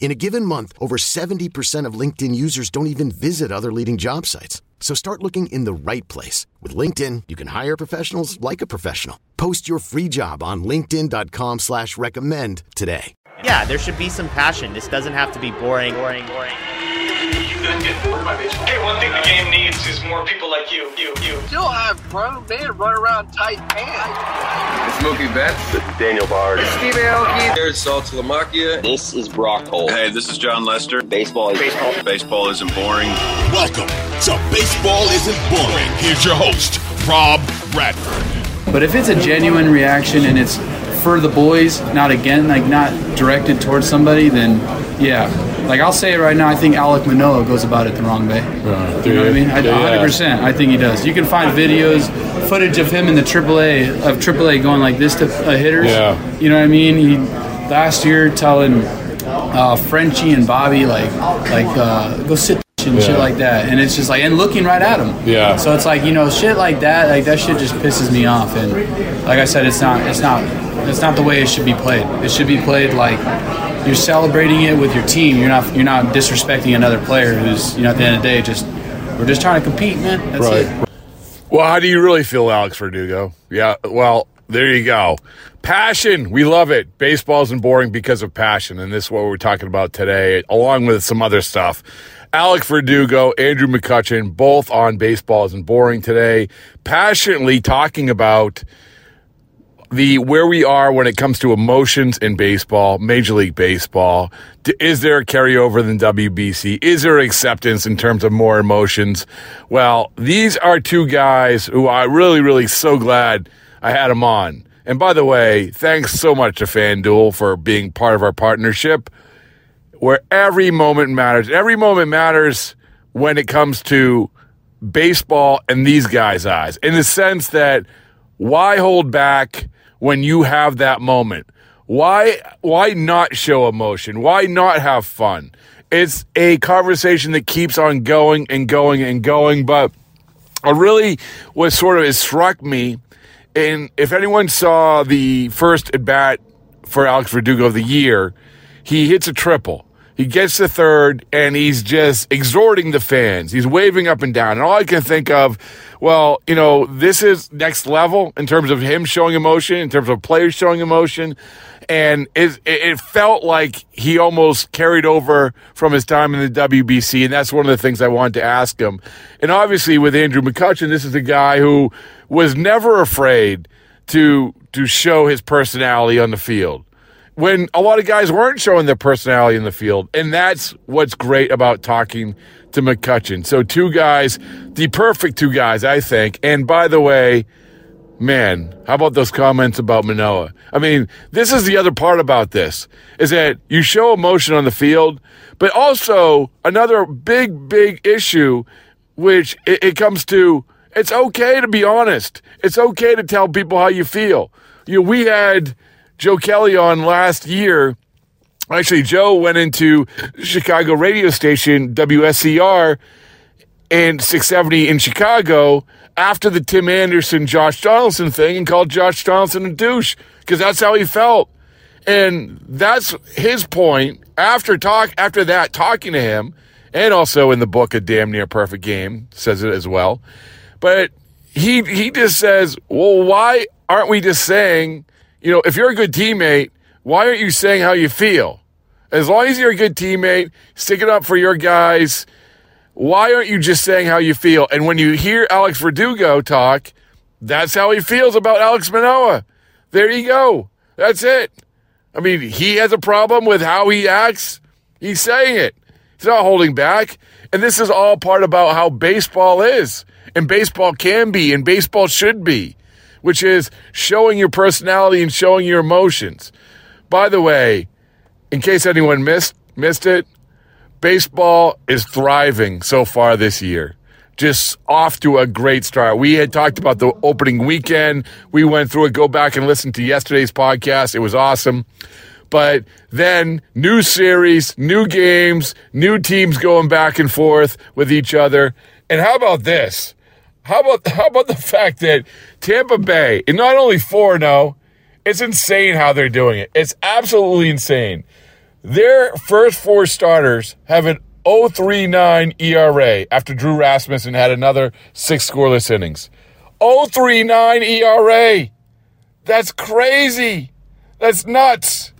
In a given month, over 70% of LinkedIn users don't even visit other leading job sites. So start looking in the right place. With LinkedIn, you can hire professionals like a professional. Post your free job on linkedin.com slash recommend today. Yeah, there should be some passion. This doesn't have to be boring, boring, boring. You couldn't get bored by baseball. Hey, one thing the game needs is more people like you, you, you. You still have grown men run around tight pants. It's Mookie Betts. This is Daniel Bard. Steve Aoki. There's Saltalamacchia. This is Brock Holt. Hey, this is Jon Lester. Baseball is baseball. Baseball isn't boring. Welcome to Baseball Isn't Boring. Here's your host, Rob Bradford. But if it's a genuine reaction and it's for the boys, not again, like not directed towards somebody, then yeah. Like I'll say it right now, I think Alek Manoah goes about it the wrong way. Uh, you know what I mean? I, 100%. I think he does. You can find videos, footage of him in the AAA of AAA going like this to uh, hitters. Yeah. You know what I mean? He last year telling uh, Frenchie and Bobby like like uh, go sit and yeah. shit like that. And it's just like, and looking right at him. Yeah. So it's like, you know, shit like that, like that shit just pisses me off. And like I said, it's not, it's not, it's not the way it should be played. It should be played like you're celebrating it with your team. You're not, you're not disrespecting another player who's, you know, at the end of the day, just, we're just trying to compete, man. That's right. it. Well, how do you really feel, Alex Verdugo? Yeah. Well, there you go. Passion. We love it. Baseball isn't boring because of passion. And this is what we're talking about today, along with some other stuff. Alec Verdugo, Andrew McCutchen, both on Baseball Isn't Boring today, passionately talking about the where we are when it comes to emotions in baseball, Major League Baseball. Is there a carryover than WBC? Is there acceptance in terms of more emotions? Well, these are two guys who I really, really so glad I had them on. And by the way, thanks so much to FanDuel for being part of our partnership where every moment matters. Every moment matters when it comes to baseball and these guys' eyes, in the sense that why hold back when you have that moment? Why why not show emotion? Why not have fun? It's a conversation that keeps on going and going and going. But I really was sort of it struck me, and if anyone saw the first at bat for Alex Verdugo of the year, he hits a triple. He gets to third and he's just exhorting the fans. He's waving up and down. And all I can think of, well, you know, this is next level in terms of him showing emotion, in terms of players showing emotion. And it, it felt like he almost carried over from his time in the WBC. And that's one of the things I wanted to ask him. And obviously with Andrew McCutchen, this is a guy who was never afraid to, to show his personality on the field when a lot of guys weren't showing their personality in the field. And that's what's great about talking to McCutchen. So, two guys, the perfect two guys, I think. And by the way, man, how about those comments about Manoah? I mean, this is the other part about this is that you show emotion on the field, but also another big, big issue, which it, it comes to it's okay to be honest. It's okay to tell people how you feel. You know, we had Joe Kelly on last year. Actually, Joe went into Chicago radio station WSCR and 670 in Chicago after the Tim Anderson, Josh Donaldson thing and called Josh Donaldson a douche because that's how he felt. And that's his point after talk after that talking to him and also in the book a damn near perfect game says it as well. But he he just says, "Well, why aren't we just saying you know, if you're a good teammate, why aren't you saying how you feel? As long as you're a good teammate, stick it up for your guys. Why aren't you just saying how you feel? And when you hear Alex Verdugo talk, that's how he feels about Alex Manoah. There you go. That's it. I mean, he has a problem with how he acts. He's saying it. He's not holding back. And this is all part about how baseball is, and baseball can be, and baseball should be, which is showing your personality and showing your emotions. By the way, in case anyone missed missed it, baseball is thriving so far this year. Just off to a great start. We had talked about the opening weekend. We went through it. Go back and listen to yesterday's podcast. It was awesome. But then new series, new games, new teams going back and forth with each other. And how about this? How about how about the fact that Tampa Bay, and not only 4 0, it's insane how they're doing it. It's absolutely insane. Their first four starters have an 039 ERA after Drew Rasmussen had another six scoreless innings. 039 ERA. That's crazy. That's nuts.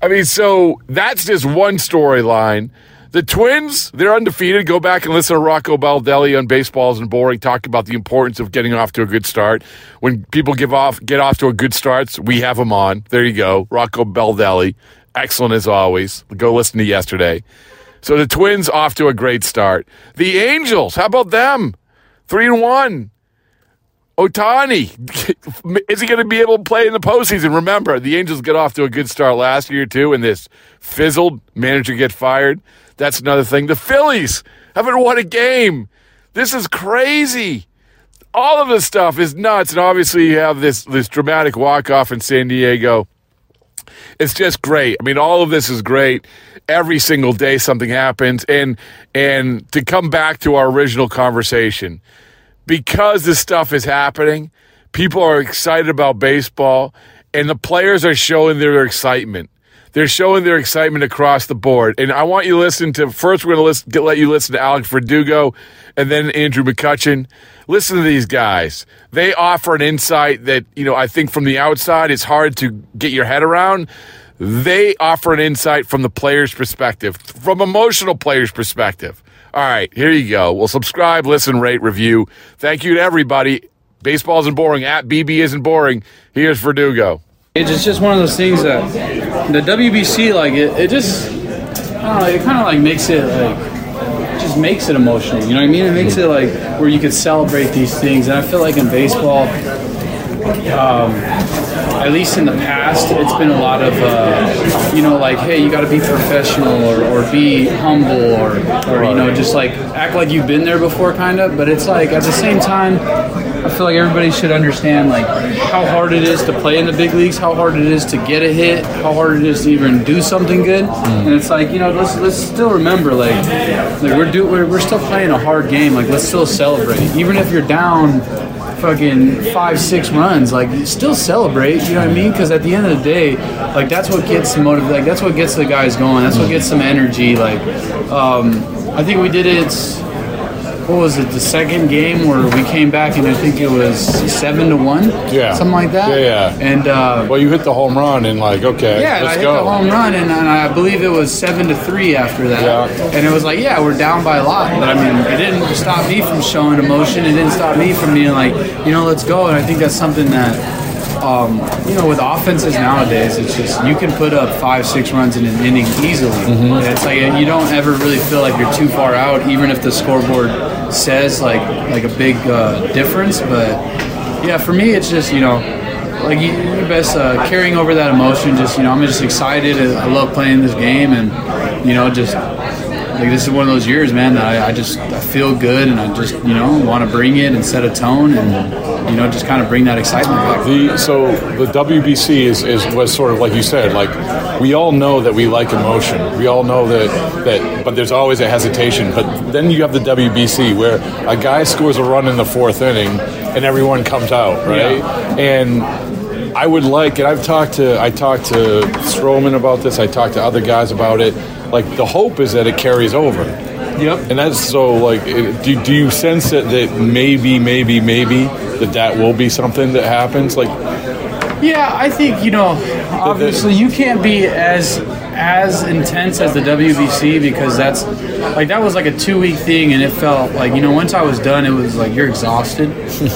I mean, so that's just one storyline. The Twins, they're undefeated. Go back and listen to Rocco Baldelli on Baseball Isn't Boring talk about the importance of getting off to a good start. When people give off, get off to a good starts, we have them on. There you go, Rocco Baldelli, excellent as always. Go listen to yesterday. So the Twins off to a great start. The Angels, how about them? Three and one. Ohtani, is he going to be able to play in the postseason? Remember, the Angels got off to a good start last year, too, and this fizzled manager get fired. That's another thing. The Phillies haven't won a game. This is crazy. All of this stuff is nuts. And obviously, you have this, this dramatic walk off in San Diego. It's just great. I mean, all of this is great. Every single day, something happens. And, and to come back to our original conversation, because this stuff is happening, people are excited about baseball, and the players are showing their excitement. They're showing their excitement across the board. And I want you to listen to first, we're going to let you listen to Alex Verdugo and then Andrew McCutchen. Listen to these guys. They offer an insight that, you know, I think from the outside it's hard to get your head around. They offer an insight from the player's perspective, from emotional player's perspective. All right, here you go. Well, subscribe, listen, rate, review. Thank you to everybody. Baseball isn't boring. At BB isn't boring. Here's Verdugo. It's just one of those things that the WBC, like, it, it just, I don't know, it kind of like makes it like, just makes it emotional. You know what I mean? It makes it like where you could celebrate these things. And I feel like in baseball, um, at least in the past, it's been a lot of, uh, you know, like, hey, you got to be professional or, or be humble or, or, you know, just like act like you've been there before, kind of. But it's like at the same time, I feel like everybody should understand like how hard it is to play in the big leagues, how hard it is to get a hit, how hard it is to even do something good. Mm. And it's like you know, let's let's still remember like, like we're do we're, we're still playing a hard game. Like let's still celebrate, even if you're down fucking five six runs. Like still celebrate. You know what I mean? Because at the end of the day, like that's what gets motive. Like that's what gets the guys going. That's what gets some energy. Like um, I think we did it what was it, the second game where we came back and I think it was seven to one, Yeah. something like that. Yeah, yeah. And uh, Well, you hit the home run and like, okay, yeah, I hit go. the home run, and, and I believe it was seven to three after that. Yeah. And it was like, yeah, we're down by a lot, but I mean, it didn't stop me from showing emotion. It didn't stop me from being like, you know, let's go. And I think that's something that. Um, you know, with offenses nowadays, it's just you can put up five, six runs in an inning easily. And it's like you don't ever really feel like you're too far out, even if the scoreboard says like like a big uh, difference. But yeah, for me, it's just you know, like you, you're best uh, carrying over that emotion. Just you know, I'm just excited. I love playing this game, and you know, just like this is one of those years, man. That I, I just I feel good, and I just you know want to bring it and set a tone, and you know just kind of bring that excitement back. The, so the WBC is, is was sort of like you said, like we all know that we like emotion. We all know that that, but there's always a hesitation. But then you have the WBC where a guy scores a run in the fourth inning and everyone comes out, right? And I would like, and I've talked to I talked to Stroman about this. I talked to other guys about it. Like the hope is that it carries over. Yep. And that's so like, it, do, do you sense that, that maybe, maybe, maybe that that will be something that happens? Like, Yeah, I think you know. Obviously, you can't be as as intense as the WBC because that's like that was like a two week thing, and it felt like you know once I was done, it was like you're exhausted.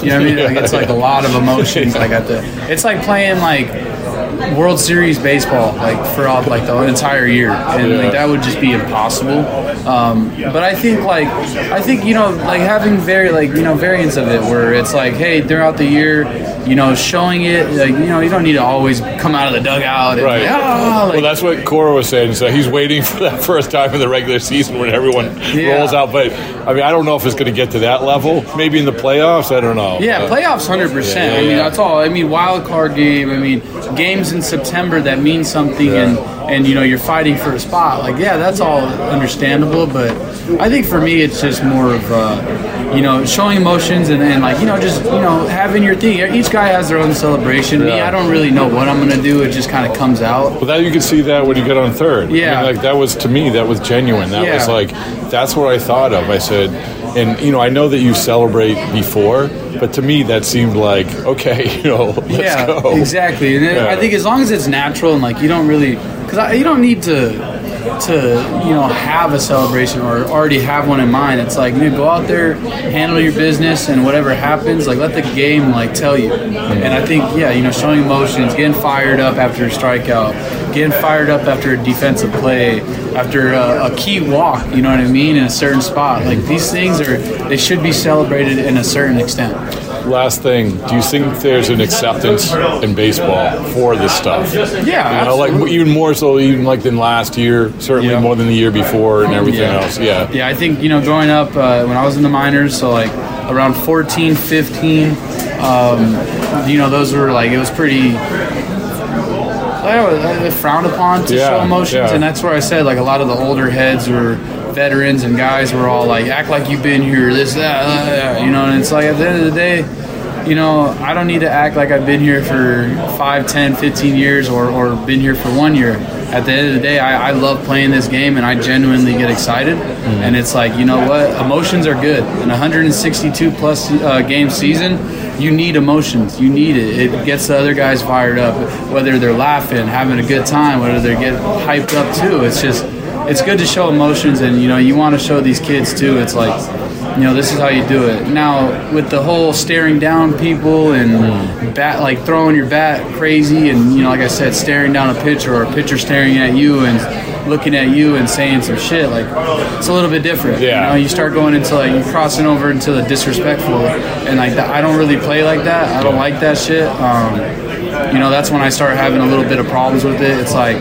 You know what I mean? Like it's like a lot of emotions. Like at the, it's like playing like World Series baseball like for all, like the entire year, and like that would just be impossible. Um, but I think like I think you know like having very like you know variants of it where it's like hey throughout the year you know showing it like you know you don't need to always come out of the dugout and, Right. like, "Ah," like- well, that's what Cora was saying. So he's waiting for that first time in the regular season when everyone Yeah. rolls out. But I mean, I don't know if it's going to get to that level. Maybe in the playoffs. I don't know. Yeah, But- playoffs, hundred percent. Yeah, I mean, yeah. that's all. I mean, wild card game. I mean, games in September that mean something, and and you know you're fighting for a spot. Like, yeah, that's all understandable. But I think for me, it's just more of uh, you know showing emotions and, and like you know just you know having your thing. Each guy has their own celebration. Me, Yeah. I don't really know what I'm gonna do. It just kind of comes out. But that you could see that when you get on third. Yeah. I mean, like that was to me that was genuine. That was like that's what I thought of. I said, and you know, I know that you celebrate before, but to me that seemed like okay, you know, let's yeah, go. exactly. And Yeah. I think as long as it's natural and like you don't really, because you don't need to to you know have a celebration or already have one in mind. It's like you go out there, handle your business, and whatever happens, like let the game like tell you. And I think yeah, you know, showing emotions, getting fired up after a strikeout, getting fired up after a defensive play, after a, a key walk. You know what I mean in a certain spot. Like these things are they should be celebrated in a certain extent. Last thing, do you think there's an acceptance in baseball for this stuff? Yeah, you know, like even more so even like than last year, certainly Yeah. more than the year before and everything Yeah. else. Yeah. Yeah, I think, you know, growing up, uh, when I was in the minors, so like around 14, 15, um, you know, those were like, it was pretty uh, frowned upon to Yeah, show emotions. yeah. And that's where I said, like, a lot of the older heads were veterans and guys were all like, act like you've been here, this, that, that, that," you know, and it's like at the end of the day, you know, I don't need to act like I've been here for 5, 10, 15 years or, or been here for one year. At the end of the day, I, I love playing this game and I genuinely get excited. Mm-hmm. And it's like, you know what? Emotions are good. In a 162 plus uh, game season, you need emotions. You need it. It gets the other guys fired up, whether they're laughing, having a good time, whether they're getting hyped up too. It's just, it's good to show emotions and, you know, you want to show these kids too. It's like, you know, this is how you do it. Now, with the whole staring down people and bat, like throwing your bat crazy, and you know, like I said, staring down a pitcher or a pitcher staring at you and looking at you and saying some shit, like it's a little bit different. Yeah. You know, you start going into like you crossing over into the disrespectful, and like that, I don't really play like that. I don't like that shit. Um, you know, that's when I start having a little bit of problems with it. It's like.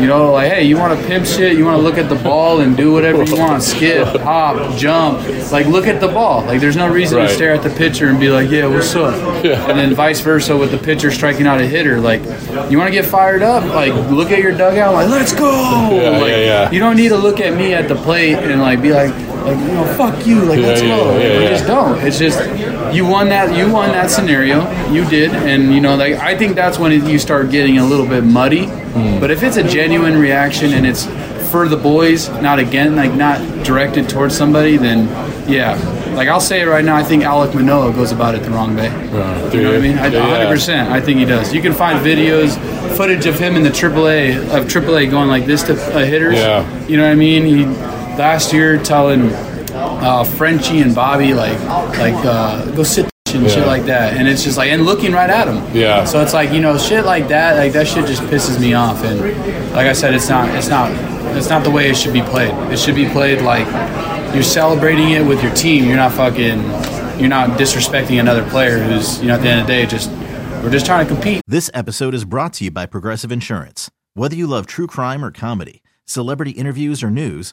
You know, like, hey, you want to pimp shit? You want to look at the ball and do whatever you want, skip, hop, jump. Like, look at the ball. Like, there's no reason Right. to stare at the pitcher and be like, yeah, what's up? Yeah. And then vice versa with the pitcher striking out a hitter. Like, you want to get fired up? Like, look at your dugout, like, let's go. Yeah, like, yeah, yeah. You don't need to look at me at the plate and like be like, like you know, fuck you. Like, Yeah, let's go. yeah, yeah. Just don't. It's just you won that. You won that scenario. You did, and you know, like I think that's when it, you start getting a little bit muddy. Hmm. But if it's a genuine reaction and it's for the boys, not again, like not directed towards somebody, then yeah. Like I'll say it right now, I think Alek Manoah goes about it the wrong way. Uh, You know what I mean? I, Yeah, yeah. 100%. I think he does. You can find videos, footage of him in the AAA of AAA going like this to uh, hitters. Yeah. You know what I mean? He last year telling uh, Frenchie and Bobby like like uh, go sit and shit like that, and it's just like and looking right at him. Yeah. So it's like you know shit like that. Like that shit just pisses me off. And like I said, it's not it's not it's not the way it should be played. It should be played like you're celebrating it with your team. You're not fucking you're not disrespecting another player who's you know at the end of the day just we're just trying to compete. This episode is brought to you by Progressive Insurance. Whether you love true crime or comedy, celebrity interviews or news,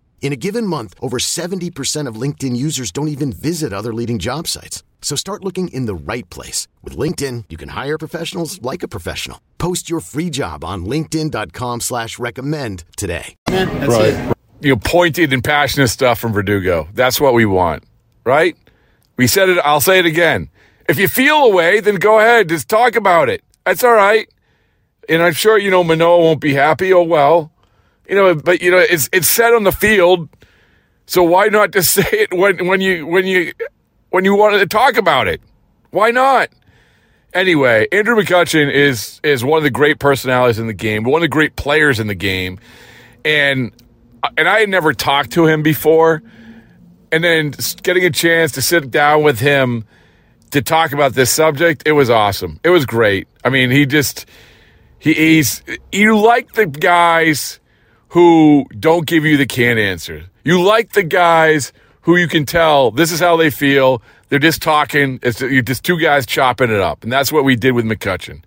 In a given month, over 70% of LinkedIn users don't even visit other leading job sites. So start looking in the right place. With LinkedIn, you can hire professionals like a professional. Post your free job on linkedin.com slash recommend today. right. You know, pointed and passionate stuff from Verdugo. That's what we want, right? We said it. I'll say it again. If you feel a way, then go ahead. Just talk about it. That's all right. And I'm sure, you know, Manoah won't be happy. Oh, well. You know, but, you know, it's, it's said on the field. So why not just say it when, when you, when you, when you wanted to talk about it? Why not? Anyway, Andrew McCutchen is is one of the great personalities in the game, one of the great players in the game, and and I had never talked to him before, and then getting a chance to sit down with him to talk about this subject, it was awesome. It was great. I mean, he just he, he's you like the guys who don't give you the canned answers. You like the guys who you can tell this is how they feel. They're just talking. It's you're just two guys chopping it up, and that's what we did with McCutchen.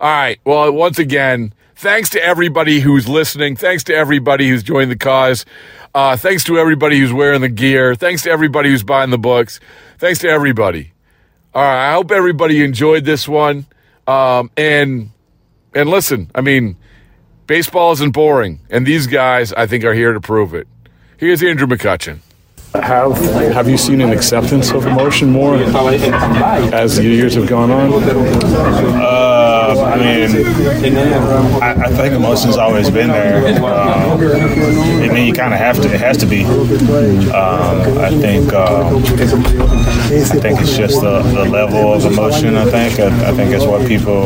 All right. Well, once again, thanks to everybody who's listening. Thanks to everybody who's joined the cause. Uh, thanks to everybody who's wearing the gear. Thanks to everybody who's buying the books. Thanks to everybody. All right. I hope everybody enjoyed this one. Um, and and listen, I mean, baseball isn't boring, and these guys, I think, are here to prove it. Here's Andrew McCutchen. Have Have you seen an acceptance of emotion more as the years have gone on? Uh, I mean, I, I think emotion's always been there. Um, I mean, you kind of have to. It has to be. Um, I think. Um, I think it's just the, the level of emotion. I think. I, I think it's what people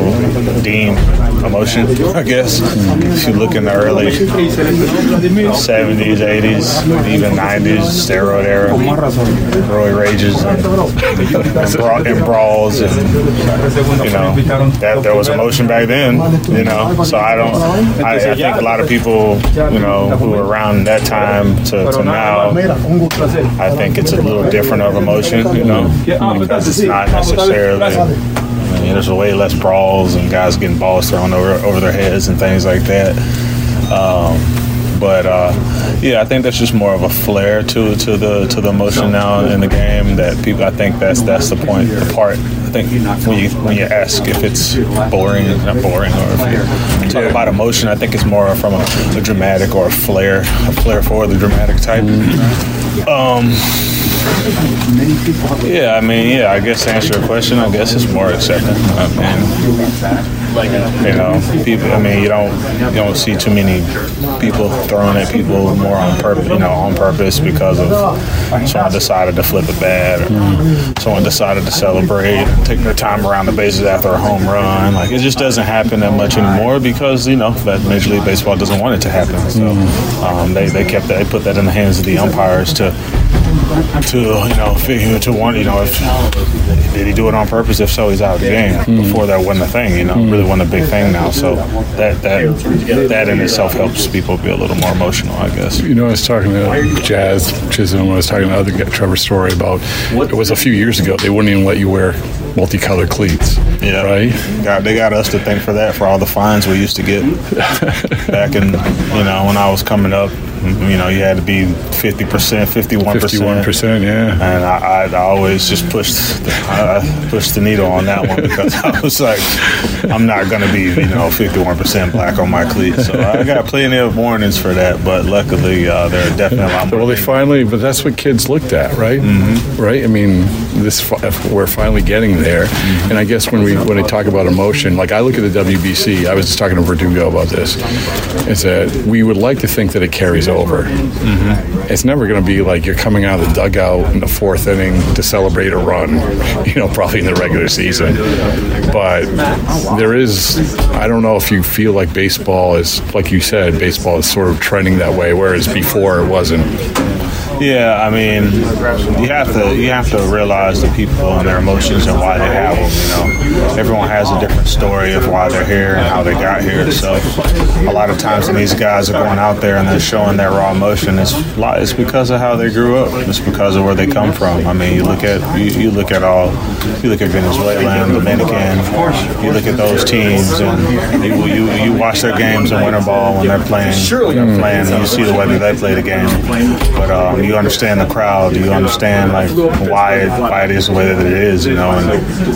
deem emotion. I guess if you look in the early '70s, '80s, even '90s, steroid era, roid rages and, and brawls, and you know that there was emotion back then. You know, so I don't. I, I think a lot of people, you know, who were around that time to, to now, I think it's a little different of emotion. You know, because it's not necessarily. I mean, there's way less brawls and guys getting balls thrown over over their heads and things like that. Um, but uh, yeah, I think that's just more of a flair to to the to the emotion now in the game. That people, I think that's that's the point, the part. Think when you when you ask if it's boring, not boring, or if you talk about emotion, I think it's more from a, a dramatic or a flair, a flair for the dramatic type. Um, yeah, I mean, yeah, I guess to answer your question, I guess it's more accepting. I mean, you know, people. I mean, you don't you don't see too many people throwing at people more on purpose, you know, on purpose because of someone decided to flip a bat or someone decided to celebrate, take their time around the bases after a home run. Like it just doesn't happen that much anymore because you know that Major League Baseball doesn't want it to happen. So um, they they kept that, they put that in the hands of the umpires to to you know figure to want you know if did he do it on purpose? If so he's out of the game hmm. before that wasn't a thing you know hmm. really wasn't a big thing now. So that that that in itself helps people be a little more emotional I guess. You know, I was talking to Jazz Chisholm when I was talking to other guy, Trevor Story about it was a few years ago they wouldn't even let you wear multicolored cleats. yeah. Right? got, they got us to thank for that for all the fines we used to get back in you know when I was coming up you know you had to be 50% 51% 51%, yeah. and I, I, I always just pushed the, I pushed the needle on that one because I was like, I'm not gonna be you know 51% black on my cleats. So I got plenty of warnings for that, but luckily uh, there are definitely a lot more. Well, they finally, but that's what kids looked at, right? Mm-hmm. Right. I mean, this we're finally getting there, and I guess when we when we talk about emotion, like I look at the WBC, I was just talking to Verdugo about this. Is that we would like to think that it carries over. Mm-hmm. It's never going to be like you're coming out of the dugout in the fourth inning to celebrate a run, you know, probably in the regular season. But there is, I don't know if you feel like baseball is, like you said, baseball is sort of trending that way, whereas before it wasn't. Yeah, I mean, you have to you have to realize the people and their emotions and why they have them. You know, everyone has a different story of why they're here and how they got here. So, a lot of times when these guys are going out there and they're showing their raw emotion, it's it's because of how they grew up. It's because of where they come from. I mean, you look at you, you look at all you look at Venezuela Dominican. You look at those teams and you you, you watch their games in winter ball when they're playing. When they're playing, and you see the way that they play the game. But um, you understand the crowd. You understand like why it, why it is the way that it is. You know, and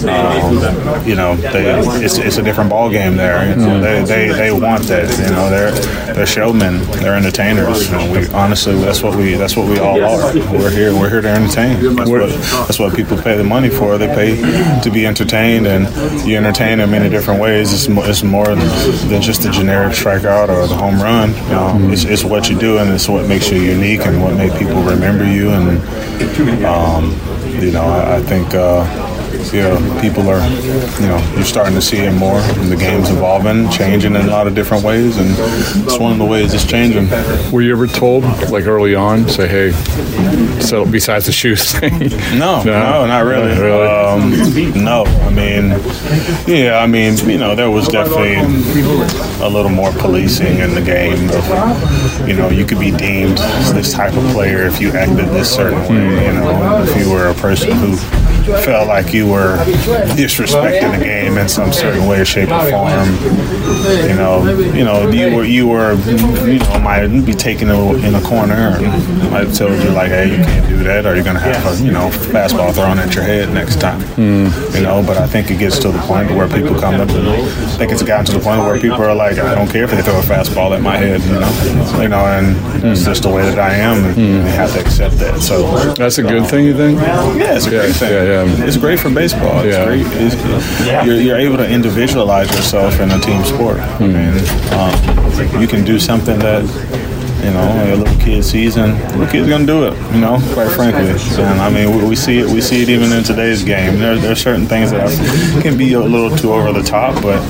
um, you know they, it's it's a different ball game there. Know, they, they they want that. You know, they're they're showmen. They're entertainers. You know, we honestly that's what we that's what we all are. We're here we're here to entertain. That's what that's what people pay the money for. They pay to be entertained, and you entertain them in many different ways. It's more, it's more than just the generic strikeout or the home run. You know, it's, it's what you do, and it's what makes you unique, and what makes people remember you. And um, you know, I, I think. Uh, you know, people are, you know, you're starting to see it more. And the game's evolving, changing in a lot of different ways, and it's one of the ways it's changing. Were you ever told, like early on, say, hey, so besides the shoes thing? No, no, no not really. Not really. Um, no, I mean, yeah, I mean, you know, there was definitely a little more policing in the game. Of, you know, you could be deemed this type of player if you acted this certain way. You know, if you were a person who felt like you were disrespecting the game in some certain way, shape, or form. You know, you know, you were you were you know might be taken in a corner and might have told you like, hey, you can't do that, or you're gonna have a you know fastball thrown at your head next time. Mm. You know, but I think it gets to the point where people come up and I think it's gotten to the point where people are like, I don't care if they throw a fastball at my head. You know, you know, and mm. it's just the way that I am, and mm. have to accept that. So that's a good thing, you think? Yeah, it's a yeah, great thing. Yeah, yeah. It's great for baseball. It's Yeah. great. It's, you're, you're able to individualize yourself in a team sport. I mean, um, you can do something that you know a little kid sees, and little kid's gonna do it. You know, quite frankly. And I mean, we, we see it. We see it even in today's game. There, there are certain things that can be a little too over the top, but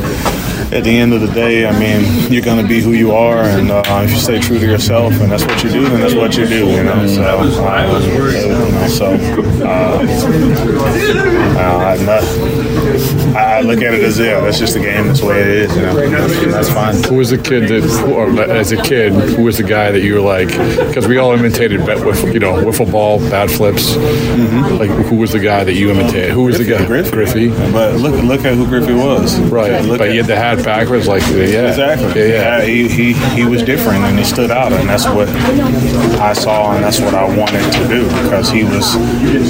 at the end of the day, I mean, you're going to be who you are, and uh, if you stay true to yourself, and that's what you do, then that's what you do, you know. So, uh, so uh, uh, I'm not, I look at it as yeah, that's just the game. That's the way it is, you know. And that's fine. Who was the kid that, or as a kid, who was the guy that you were like? Because we all imitated, bet with you know, wiffle ball, bat flips. Like, who was the guy that you imitated? Who was the guy? Griffey. Griffey. But look, look at who Griffey was. Right, Look but at- he had the hat backwards, like yeah, Exactly. yeah, yeah. He, he he was different and he stood out, and that's what I saw, and that's what I wanted to do because he was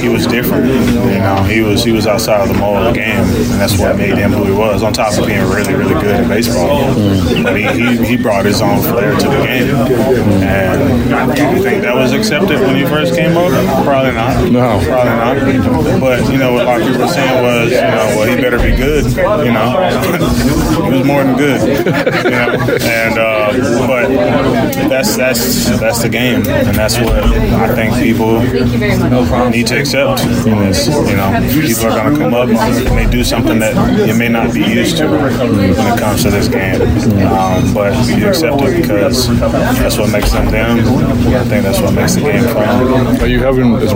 he was different. You know, he was he was outside of the mold of the game, and that's what made him who he was. On top of being really really good at baseball, but he, he, he brought his own flair to the game. And do you think that was accepted when he first came up? Probably not. No. probably not. But you know what a lot of people were saying was, you know, well he better be good. You know, was more than good. You know, and uh, but that's that's that's the game, and that's what I think people need to accept. Is you know, people are going to come up and they do something that you may not be used to when it comes to this game, um, but you accept it because that's what makes them them. I think that's what makes the game fun. Are you having, as,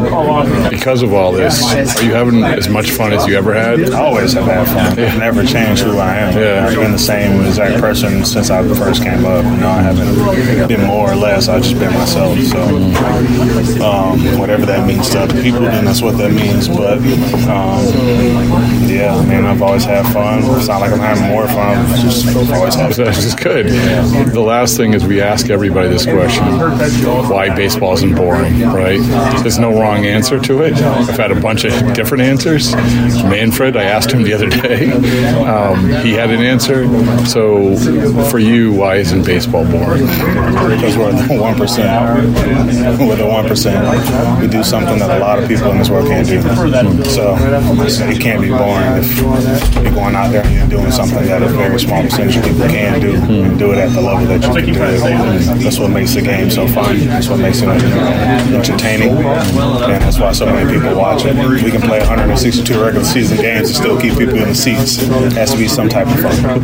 because of all this, are you having as much fun as you ever had? I always have had fun. I've never changed who I am. Yeah. The same exact person since I first came up. You know, I haven't been more or less. I've just been myself. So, um, whatever that means to other people, then that's what that means. But, um, yeah, I mean, I've always had fun. It's not like I'm having more fun. I've just always had fun. This is good. The last thing is we ask everybody this question: Why baseball isn't boring? Right? There's no wrong answer to it. I've had a bunch of different answers. Manfred, I asked him the other day. Um, he had an answer. So, for you, why isn't baseball boring? because we're the one percent. We're the one percent. We do something that a lot of people in this world can't do. So it can't be boring if you're going out there and you're doing something that a very small percentage of people can do and do it at the level that you can do it. That's what makes the game so fun. That's what makes it entertaining, and that's why so many people watch it. We can play 162 regular season games and still keep people in the seats. It has to be some type of fun.